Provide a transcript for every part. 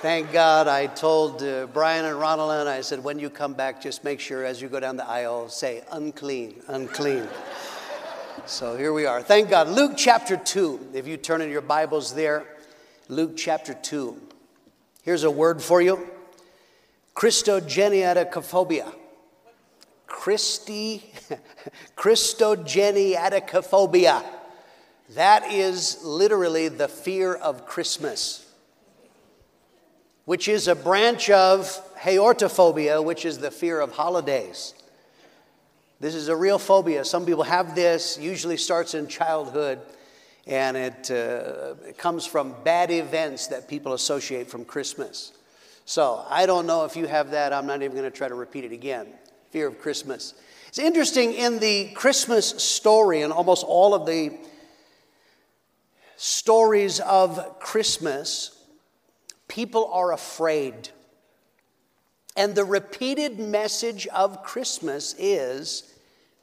Thank God I told uh, Brian and Ronald, I said, when you come back, just make sure as you go down the aisle, say, unclean, unclean. so here we are. Thank God. Luke chapter 2, if you turn in your Bibles there, Luke chapter 2. Here's a word for you Christogeniaticophobia. Christi, Christogeniaticophobia. That is literally the fear of Christmas which is a branch of heortophobia, which is the fear of holidays. This is a real phobia. Some people have this, usually starts in childhood, and it, uh, it comes from bad events that people associate from Christmas. So I don't know if you have that. I'm not even going to try to repeat it again. Fear of Christmas. It's interesting in the Christmas story, and almost all of the stories of Christmas, people are afraid. And the repeated message of Christmas is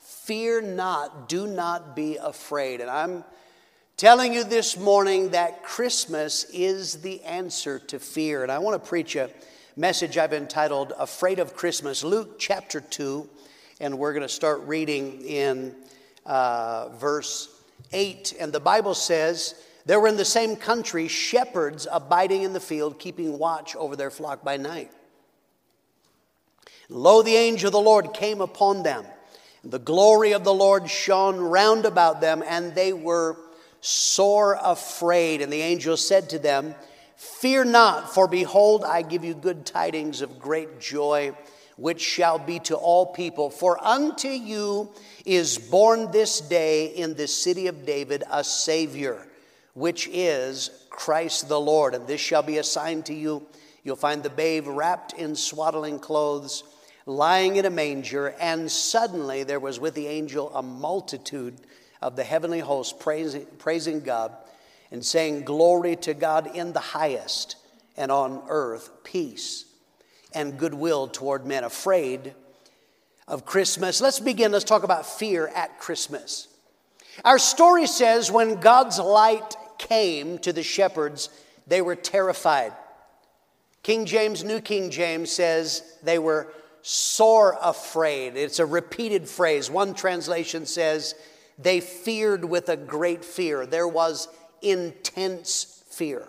fear not, do not be afraid. And I'm telling you this morning that Christmas is the answer to fear. And I want to preach a message I've entitled Afraid of Christmas, Luke chapter 2. And we're going to start reading in uh, verse 8. And the Bible says, there were in the same country shepherds abiding in the field, keeping watch over their flock by night. lo, the angel of the Lord came upon them. And the glory of the Lord shone round about them, and they were sore afraid. And the angel said to them, Fear not, for behold, I give you good tidings of great joy, which shall be to all people. For unto you is born this day in the city of David a Savior which is Christ the Lord. And this shall be a sign to you. You'll find the babe wrapped in swaddling clothes, lying in a manger. And suddenly there was with the angel a multitude of the heavenly host praising, praising God and saying, Glory to God in the highest, and on earth peace and goodwill toward men. Afraid of Christmas. Let's begin. Let's talk about fear at Christmas. Our story says when God's light came to the shepherds, they were terrified. King James, New King James says they were sore afraid. It's a repeated phrase. One translation says they feared with a great fear. There was intense fear.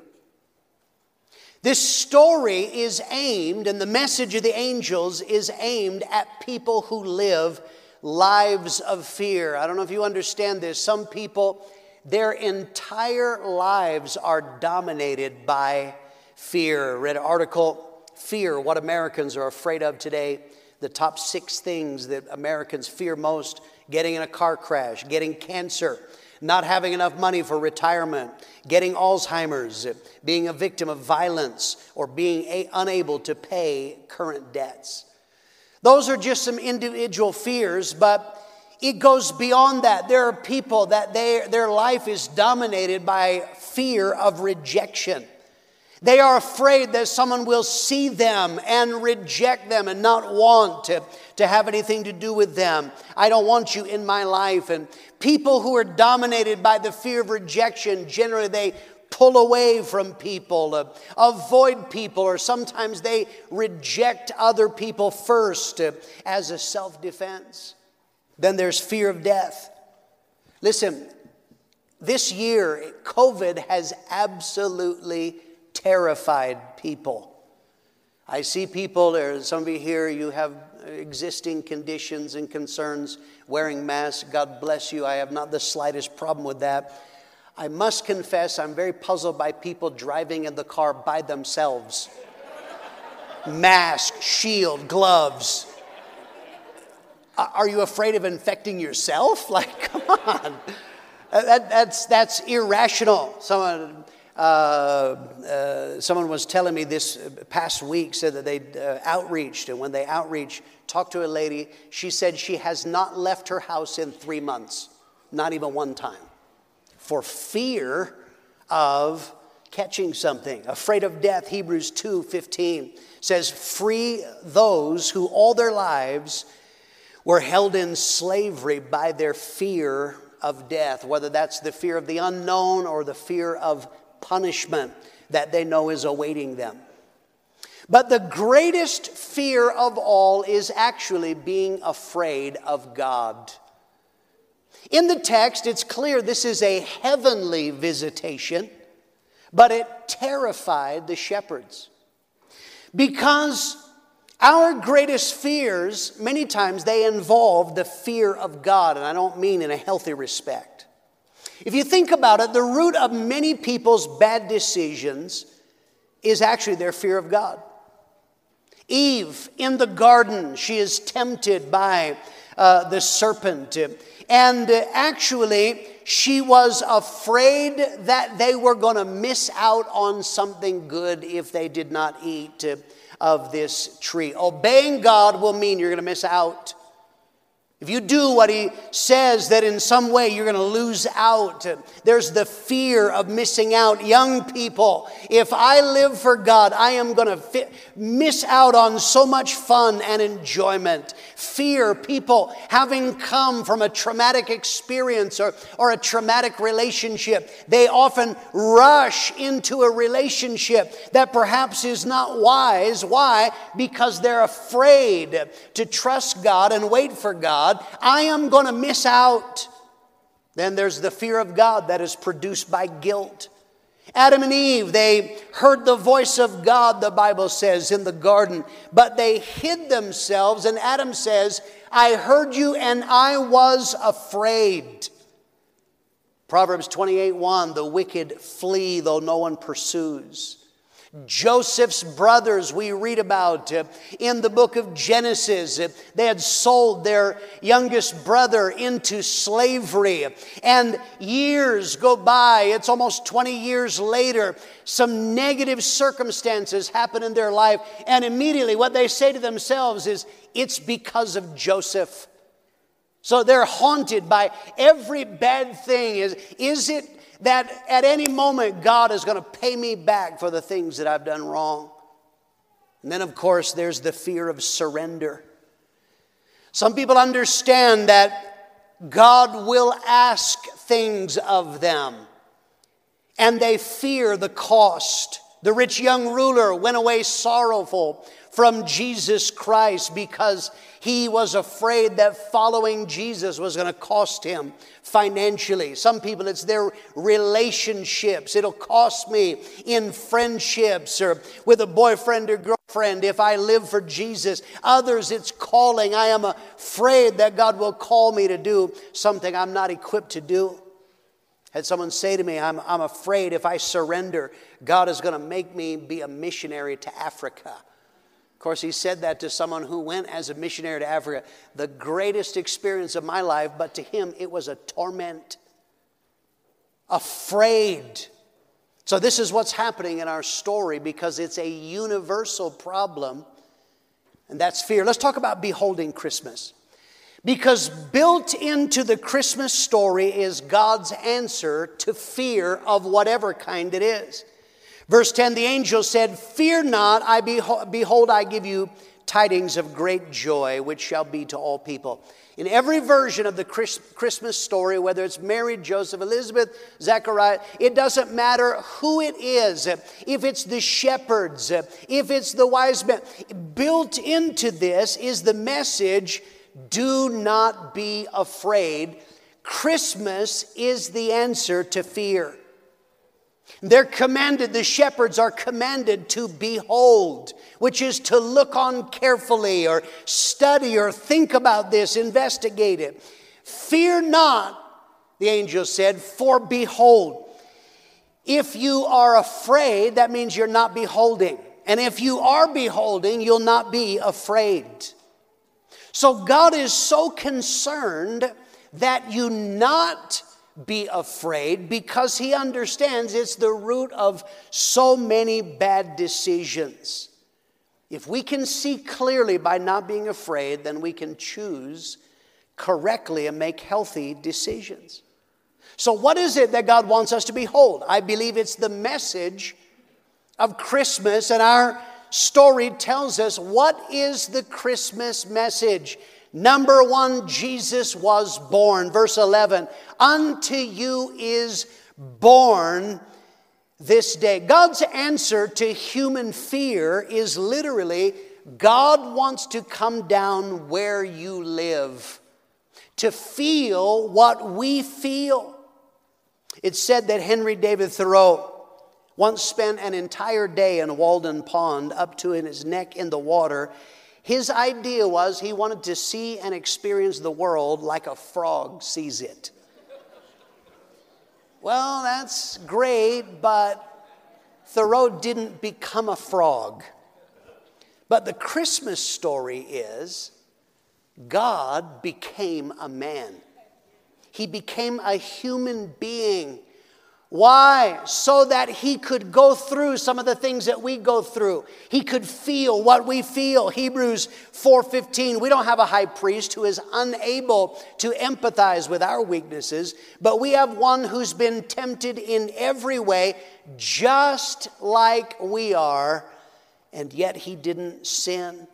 This story is aimed, and the message of the angels is aimed at people who live lives of fear. I don't know if you understand this. Some people their entire lives are dominated by fear. Read an article, Fear, What Americans Are Afraid of Today. The top six things that Americans fear most getting in a car crash, getting cancer, not having enough money for retirement, getting Alzheimer's, being a victim of violence, or being a, unable to pay current debts. Those are just some individual fears, but it goes beyond that. There are people that they, their life is dominated by fear of rejection. They are afraid that someone will see them and reject them and not want to, to have anything to do with them. I don't want you in my life. And people who are dominated by the fear of rejection, generally they pull away from people, uh, avoid people, or sometimes they reject other people first uh, as a self defense. Then there's fear of death. Listen, this year, COVID has absolutely terrified people. I see people, there's some of you here, you have existing conditions and concerns, wearing masks. God bless you. I have not the slightest problem with that. I must confess, I'm very puzzled by people driving in the car by themselves. Mask, shield, gloves. Are you afraid of infecting yourself? Like, come on. That, that's, that's irrational. Someone, uh, uh, someone was telling me this past week, said that they uh, outreached, and when they outreach, talked to a lady, she said she has not left her house in three months, not even one time, for fear of catching something, afraid of death. Hebrews 2 15 says, Free those who all their lives were held in slavery by their fear of death, whether that's the fear of the unknown or the fear of punishment that they know is awaiting them. But the greatest fear of all is actually being afraid of God. In the text, it's clear this is a heavenly visitation, but it terrified the shepherds. Because our greatest fears, many times, they involve the fear of God, and I don't mean in a healthy respect. If you think about it, the root of many people's bad decisions is actually their fear of God. Eve in the garden, she is tempted by uh, the serpent. And actually, she was afraid that they were going to miss out on something good if they did not eat of this tree. Obeying God will mean you're going to miss out. If you do what he says, that in some way you're going to lose out. There's the fear of missing out. Young people, if I live for God, I am going to fi- miss out on so much fun and enjoyment. Fear, people having come from a traumatic experience or, or a traumatic relationship, they often rush into a relationship that perhaps is not wise. Why? Because they're afraid to trust God and wait for God. God, I am going to miss out. Then there's the fear of God that is produced by guilt. Adam and Eve, they heard the voice of God, the Bible says, in the garden, but they hid themselves. And Adam says, I heard you and I was afraid. Proverbs 28 1 The wicked flee though no one pursues. Joseph's brothers, we read about uh, in the book of Genesis. Uh, they had sold their youngest brother into slavery. And years go by, it's almost 20 years later, some negative circumstances happen in their life. And immediately what they say to themselves is, It's because of Joseph. So they're haunted by every bad thing. Is, is it that at any moment God is going to pay me back for the things that I've done wrong. And then, of course, there's the fear of surrender. Some people understand that God will ask things of them, and they fear the cost. The rich young ruler went away sorrowful from Jesus Christ because he was afraid that following Jesus was going to cost him financially. Some people, it's their relationships. It'll cost me in friendships or with a boyfriend or girlfriend if I live for Jesus. Others, it's calling. I am afraid that God will call me to do something I'm not equipped to do. Had someone say to me, I'm, I'm afraid if I surrender, God is going to make me be a missionary to Africa. Course, he said that to someone who went as a missionary to Africa. The greatest experience of my life, but to him, it was a torment. Afraid. So, this is what's happening in our story because it's a universal problem, and that's fear. Let's talk about beholding Christmas. Because built into the Christmas story is God's answer to fear of whatever kind it is. Verse 10 the angel said, Fear not, I behold, behold, I give you tidings of great joy, which shall be to all people. In every version of the Christmas story, whether it's Mary, Joseph, Elizabeth, Zechariah, it doesn't matter who it is, if it's the shepherds, if it's the wise men, built into this is the message do not be afraid. Christmas is the answer to fear. They're commanded, the shepherds are commanded to behold, which is to look on carefully or study or think about this, investigate it. Fear not, the angel said, for behold. If you are afraid, that means you're not beholding. And if you are beholding, you'll not be afraid. So God is so concerned that you not be afraid because he understands it's the root of so many bad decisions. If we can see clearly by not being afraid, then we can choose correctly and make healthy decisions. So, what is it that God wants us to behold? I believe it's the message of Christmas, and our story tells us what is the Christmas message. Number one, Jesus was born. Verse 11 Unto you is born this day. God's answer to human fear is literally God wants to come down where you live, to feel what we feel. It's said that Henry David Thoreau once spent an entire day in Walden Pond up to his neck in the water. His idea was he wanted to see and experience the world like a frog sees it. Well, that's great, but Thoreau didn't become a frog. But the Christmas story is God became a man. He became a human being why? So that he could go through some of the things that we go through. He could feel what we feel. Hebrews 4:15. We don't have a high priest who is unable to empathize with our weaknesses, but we have one who's been tempted in every way just like we are, and yet he didn't sin.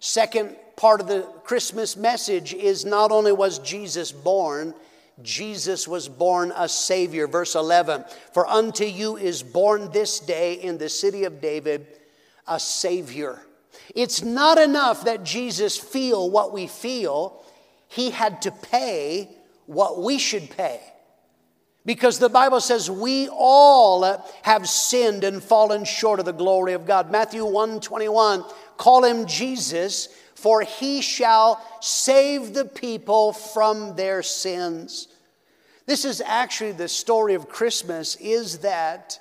Second part of the Christmas message is not only was Jesus born, Jesus was born a Savior. Verse 11 For unto you is born this day in the city of David a Savior. It's not enough that Jesus feel what we feel, He had to pay what we should pay. Because the Bible says we all have sinned and fallen short of the glory of God. Matthew 1 21, call him Jesus for he shall save the people from their sins. This is actually the story of Christmas is that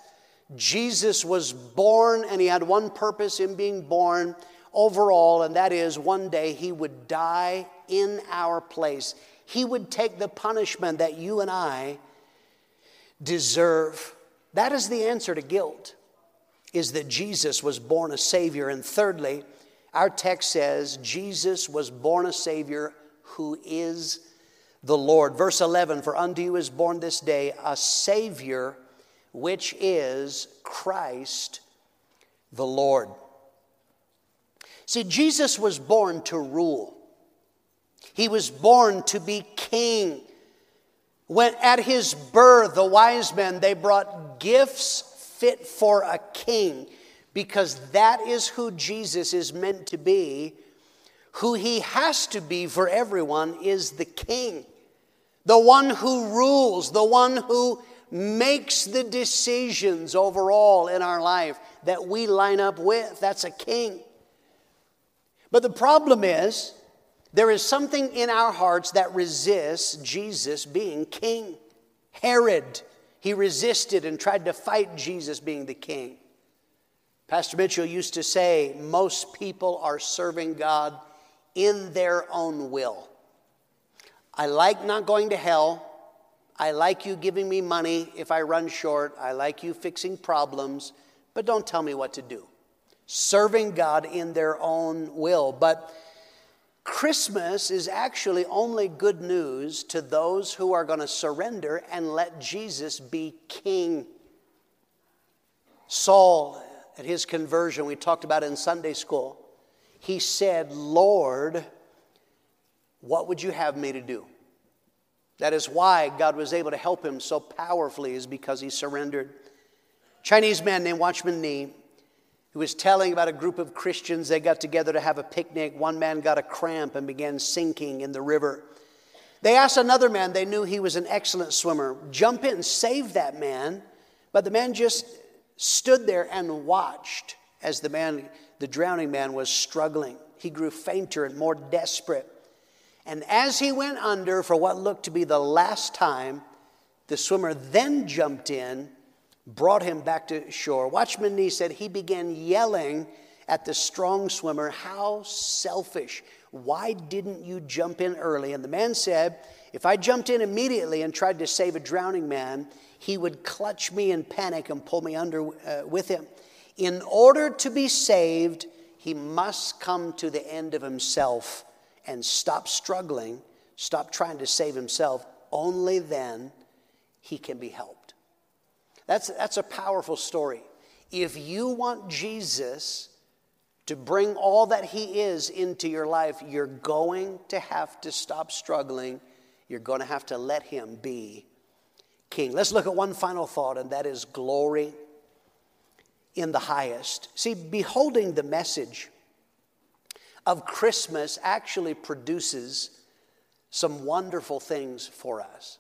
Jesus was born and he had one purpose in being born overall and that is one day he would die in our place. He would take the punishment that you and I deserve. That is the answer to guilt is that Jesus was born a savior and thirdly our text says Jesus was born a Savior who is the Lord. Verse 11 For unto you is born this day a Savior, which is Christ the Lord. See, Jesus was born to rule, He was born to be king. When at his birth, the wise men, they brought gifts fit for a king because that is who Jesus is meant to be. Who he has to be for everyone is the king, the one who rules, the one who makes the decisions overall in our life that we line up with. That's a king. But the problem is, there is something in our hearts that resists Jesus being king. Herod, he resisted and tried to fight Jesus being the king. Pastor Mitchell used to say, most people are serving God in their own will. I like not going to hell. I like you giving me money if I run short. I like you fixing problems, but don't tell me what to do. Serving God in their own will. But Christmas is actually only good news to those who are going to surrender and let Jesus be king. Saul at his conversion, we talked about in Sunday school, he said, Lord, what would you have me to do? That is why God was able to help him so powerfully, is because he surrendered. Chinese man named Watchman Nee, who was telling about a group of Christians, they got together to have a picnic. One man got a cramp and began sinking in the river. They asked another man, they knew he was an excellent swimmer, jump in, and save that man. But the man just stood there and watched as the man, the drowning man, was struggling. He grew fainter and more desperate. And as he went under for what looked to be the last time, the swimmer then jumped in, brought him back to shore. Watchman Nee said he began yelling at the strong swimmer, How selfish! Why didn't you jump in early? And the man said, If I jumped in immediately and tried to save a drowning man, he would clutch me in panic and pull me under uh, with him. In order to be saved, he must come to the end of himself and stop struggling, stop trying to save himself. Only then he can be helped. That's, that's a powerful story. If you want Jesus to bring all that he is into your life, you're going to have to stop struggling. You're going to have to let him be King. Let's look at one final thought, and that is glory in the highest. See, beholding the message of Christmas actually produces some wonderful things for us.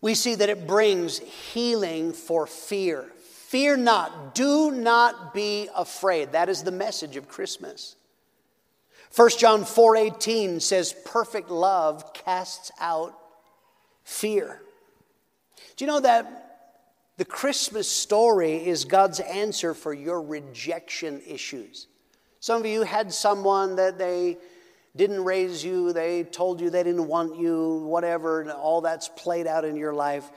We see that it brings healing for fear. Fear not, do not be afraid. That is the message of Christmas. 1 John 4:18 says perfect love casts out fear. Do you know that the Christmas story is God's answer for your rejection issues? Some of you had someone that they didn't raise you, they told you they didn't want you, whatever, and all that's played out in your life.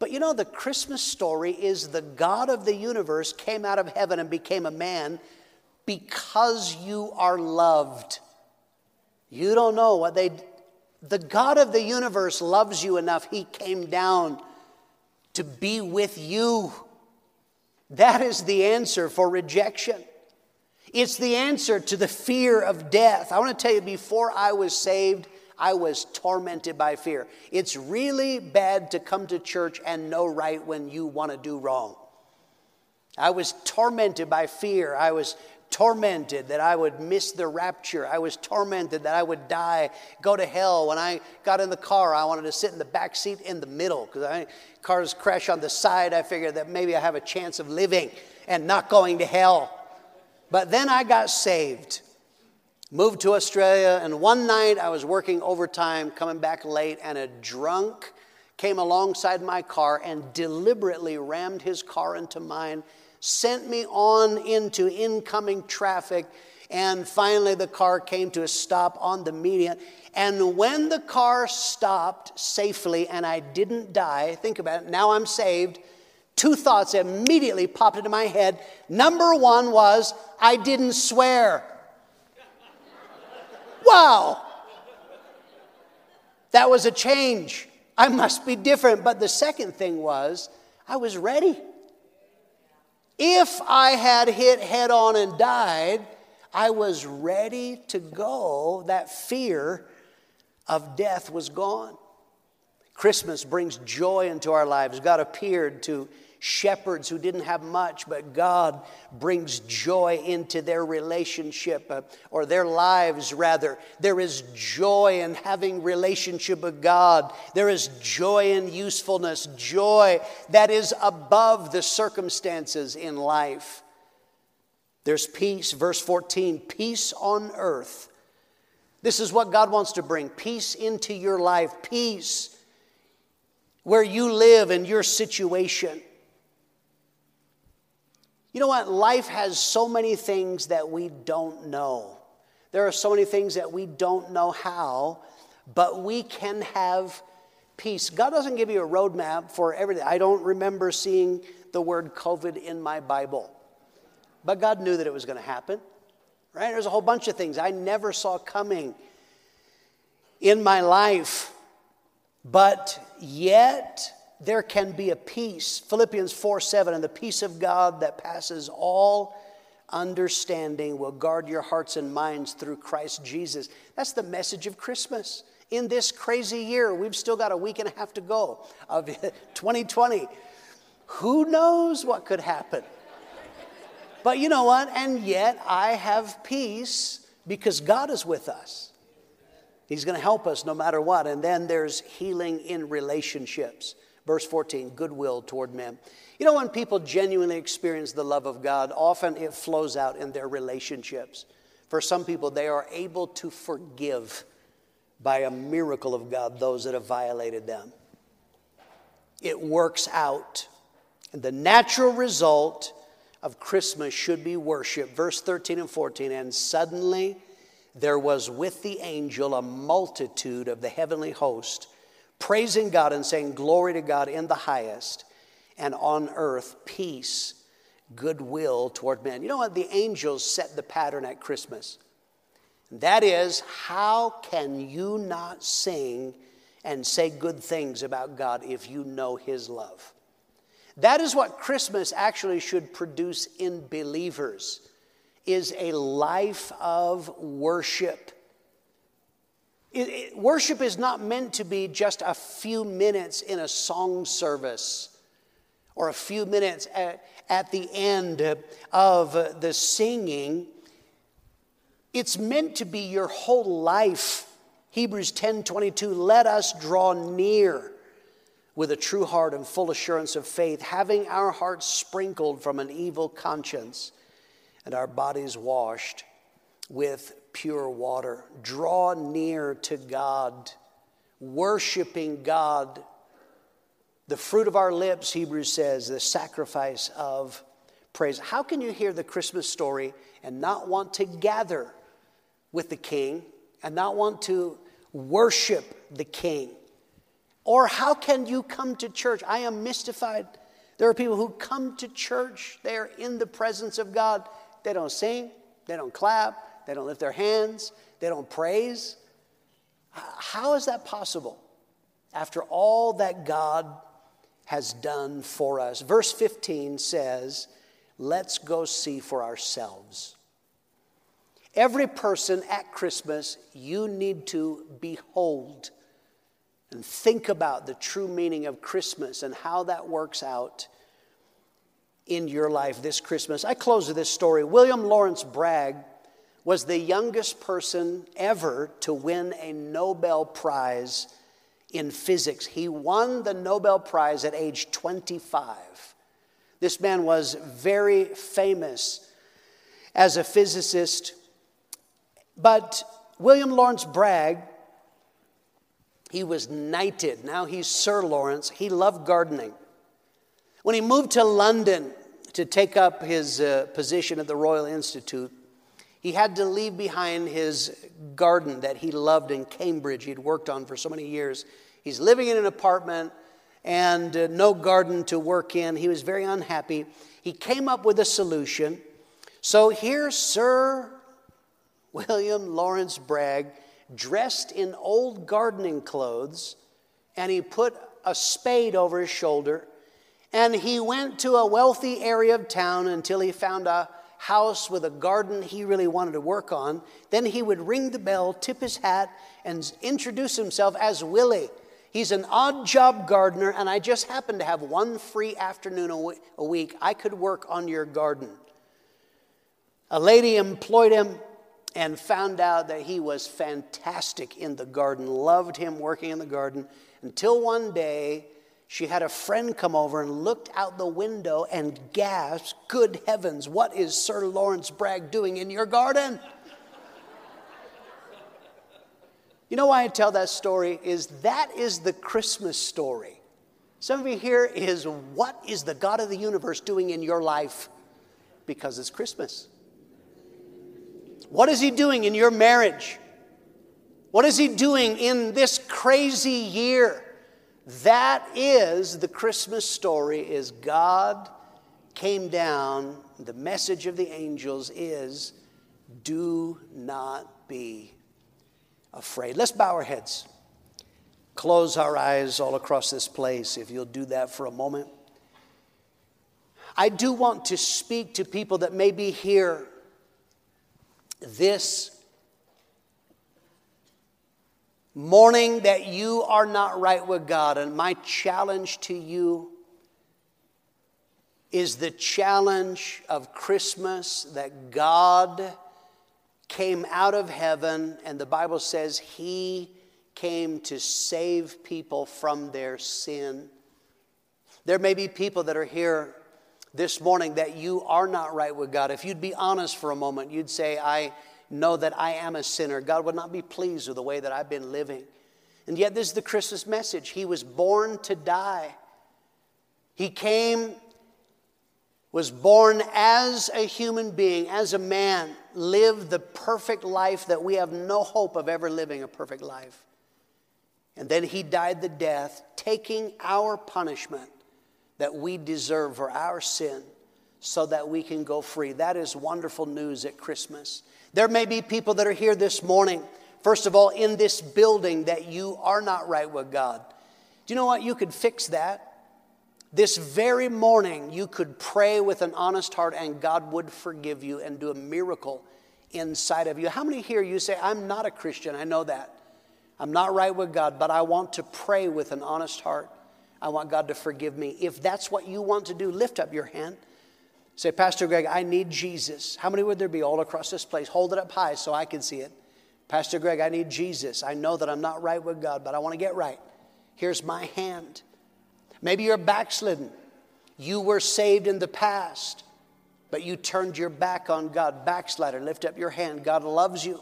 But you know, the Christmas story is the God of the universe came out of heaven and became a man because you are loved. You don't know what they, the God of the universe loves you enough, He came down to be with you. That is the answer for rejection. It's the answer to the fear of death. I want to tell you, before I was saved, I was tormented by fear. It's really bad to come to church and know right when you want to do wrong. I was tormented by fear. I was tormented that I would miss the rapture. I was tormented that I would die, go to hell. When I got in the car, I wanted to sit in the back seat in the middle because cars crash on the side. I figured that maybe I have a chance of living and not going to hell. But then I got saved, moved to Australia, and one night I was working overtime, coming back late, and a drunk came alongside my car and deliberately rammed his car into mine, sent me on into incoming traffic, and finally the car came to a stop on the median. And when the car stopped safely and I didn't die, think about it, now I'm saved two thoughts immediately popped into my head. Number one was, I didn't swear. Wow. That was a change. I must be different. But the second thing was, I was ready. If I had hit head on and died, I was ready to go. That fear of death was gone. Christmas brings joy into our lives. God appeared to shepherds who didn't have much, but God brings joy into their relationship uh, or their lives, rather. There is joy in having relationship with God. There is joy in usefulness, joy that is above the circumstances in life. There's peace, verse 14, peace on earth. This is what God wants to bring peace into your life, peace where you live and your situation. You know what? Life has so many things that we don't know. There are so many things that we don't know how, but we can have peace. God doesn't give you a roadmap for everything. I don't remember seeing the word COVID in my Bible, but God knew that it was going to happen, right? There's a whole bunch of things I never saw coming in my life, but yet there can be a peace. Philippians 4 7, and the peace of God that passes all understanding will guard your hearts and minds through Christ Jesus. That's the message of Christmas. In this crazy year, we've still got a week and a half to go of 2020. Who knows what could happen? But you know what? And yet I have peace because God is with us. He's going to help us no matter what. And then there's healing in relationships. Verse 14, goodwill toward men. You know, when people genuinely experience the love of God, often it flows out in their relationships. For some people, they are able to forgive by a miracle of God those that have violated them. It works out. And the natural result of Christmas should be worship. Verse 13 and 14, and suddenly there was with the angel a multitude of the heavenly host praising God and saying, Glory to God in the highest, and on earth, peace, goodwill toward men. You know what? The angels set the pattern at Christmas. That is, how can you not sing and say good things about God if you know His love? That is what Christmas actually should produce in believers is a life of worship It, it, worship is not meant to be just a few minutes in a song service or a few minutes at, at the end of the singing. It's meant to be your whole life. Hebrews 10 22, let us draw near with a true heart and full assurance of faith, having our hearts sprinkled from an evil conscience and our bodies washed with pure water. Draw near to God, worshiping God. The fruit of our lips, Hebrews says, the sacrifice of praise. How can you hear the Christmas story and not want to gather with the king and not want to worship the king? Or how can you come to church? I am mystified. There are people who come to church, they're in the presence of God. They don't sing, they don't clap, they don't lift their hands, they don't praise. How is that possible after all that God has done for us? Verse 15 says, Let's go see for ourselves. Every person at Christmas, you need to behold and think about the true meaning of Christmas and how that works out in your life this Christmas. I close with this story. William Lawrence Bragg was the youngest person ever to win a Nobel Prize in physics. He won the Nobel Prize at age 25. This man was very famous as a physicist. But William Lawrence Bragg he was knighted. Now he's Sir Lawrence. He loved gardening. When he moved to London to take up his uh, position at the Royal Institute, he had to leave behind his garden that he loved in Cambridge, he'd worked on for so many years. He's living in an apartment and uh, no garden to work in. He was very unhappy. He came up with a solution. So here, Sir William Lawrence Bragg dressed in old gardening clothes, and he put a spade over his shoulder, and he went to a wealthy area of town until he found a house with a garden he really wanted to work on. Then he would ring the bell, tip his hat, and introduce himself as Willie. He's an odd job gardener, and I just happen to have one free afternoon a week. I could work on your garden. A lady employed him and found out that he was fantastic in the garden, loved him working in the garden, until one day she had a friend come over and looked out the window and gasped, Good heavens, what is Sir Lawrence Bragg doing in your garden? you know why I tell that story? Is that is the Christmas story. Some of you here is what is the God of the universe doing in your life? Because it's Christmas. What is He doing in your marriage? What is He doing in this crazy year? That is the Christmas story is God came down. The message of the angels is do not be afraid. Let's bow our heads. Close our eyes all across this place if you'll do that for a moment. I do want to speak to people that may be here this morning that you are not right with God. And my challenge to you is the challenge of Christmas that God came out of heaven, and the Bible says He came to save people from their sin. There may be people that are here this morning that you are not right with God, if you'd be honest for a moment, you'd say, I know that I am a sinner. God would not be pleased with the way that I've been living. And yet, this is the Christmas message. He was born to die. He came, was born as a human being, as a man, lived the perfect life that we have no hope of ever living a perfect life. And then he died the death, taking our punishment that we deserve for our sin so that we can go free. That is wonderful news at Christmas. There may be people that are here this morning, first of all, in this building, that you are not right with God. Do you know what? You could fix that. This very morning, you could pray with an honest heart and God would forgive you and do a miracle inside of you. How many here you say, I'm not a Christian? I know that. I'm not right with God, but I want to pray with an honest heart. I want God to forgive me. If that's what you want to do, lift up your hand. Say, Pastor Greg, I need Jesus. How many would there be all across this place? Hold it up high so I can see it. Pastor Greg, I need Jesus. I know that I'm not right with God, but I want to get right. Here's my hand. Maybe you're backslidden. You were saved in the past, but you turned your back on God. Backslider, lift up your hand. God loves you.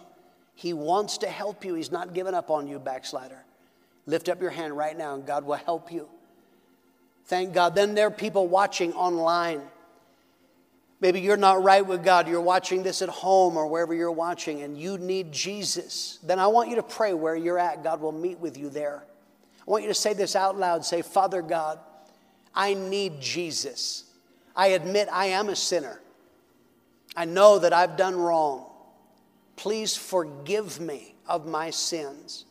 He wants to help you. He's not given up on you, backslider. Lift up your hand right now and God will help you. Thank God. Then there are people watching online. Maybe you're not right with God. You're watching this at home or wherever you're watching and you need Jesus. Then I want you to pray where you're at. God will meet with you there. I want you to say this out loud. Say, Father God, I need Jesus. I admit I am a sinner. I know that I've done wrong. Please forgive me of my sins.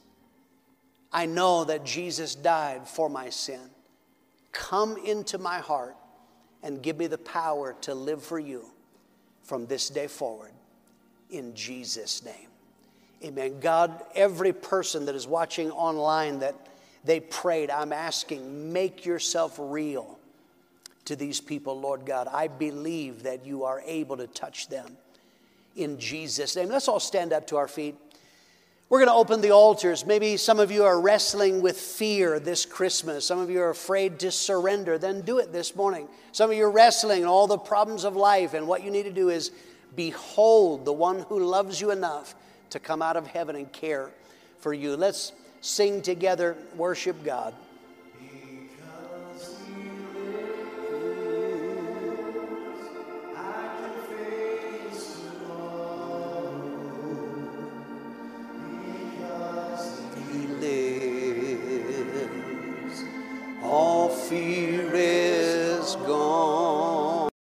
I know that Jesus died for my sin. Come into my heart and give me the power to live for you from this day forward. In Jesus' name. Amen. God, every person that is watching online that they prayed, I'm asking, make yourself real to these people, Lord God. I believe that you are able to touch them in Jesus' name. Let's all stand up to our feet. We're going to open the altars. Maybe some of you are wrestling with fear this Christmas. Some of you are afraid to surrender. Then do it this morning. Some of you are wrestling all the problems of life, and what you need to do is behold the one who loves you enough to come out of heaven and care for you. Let's sing together, worship God.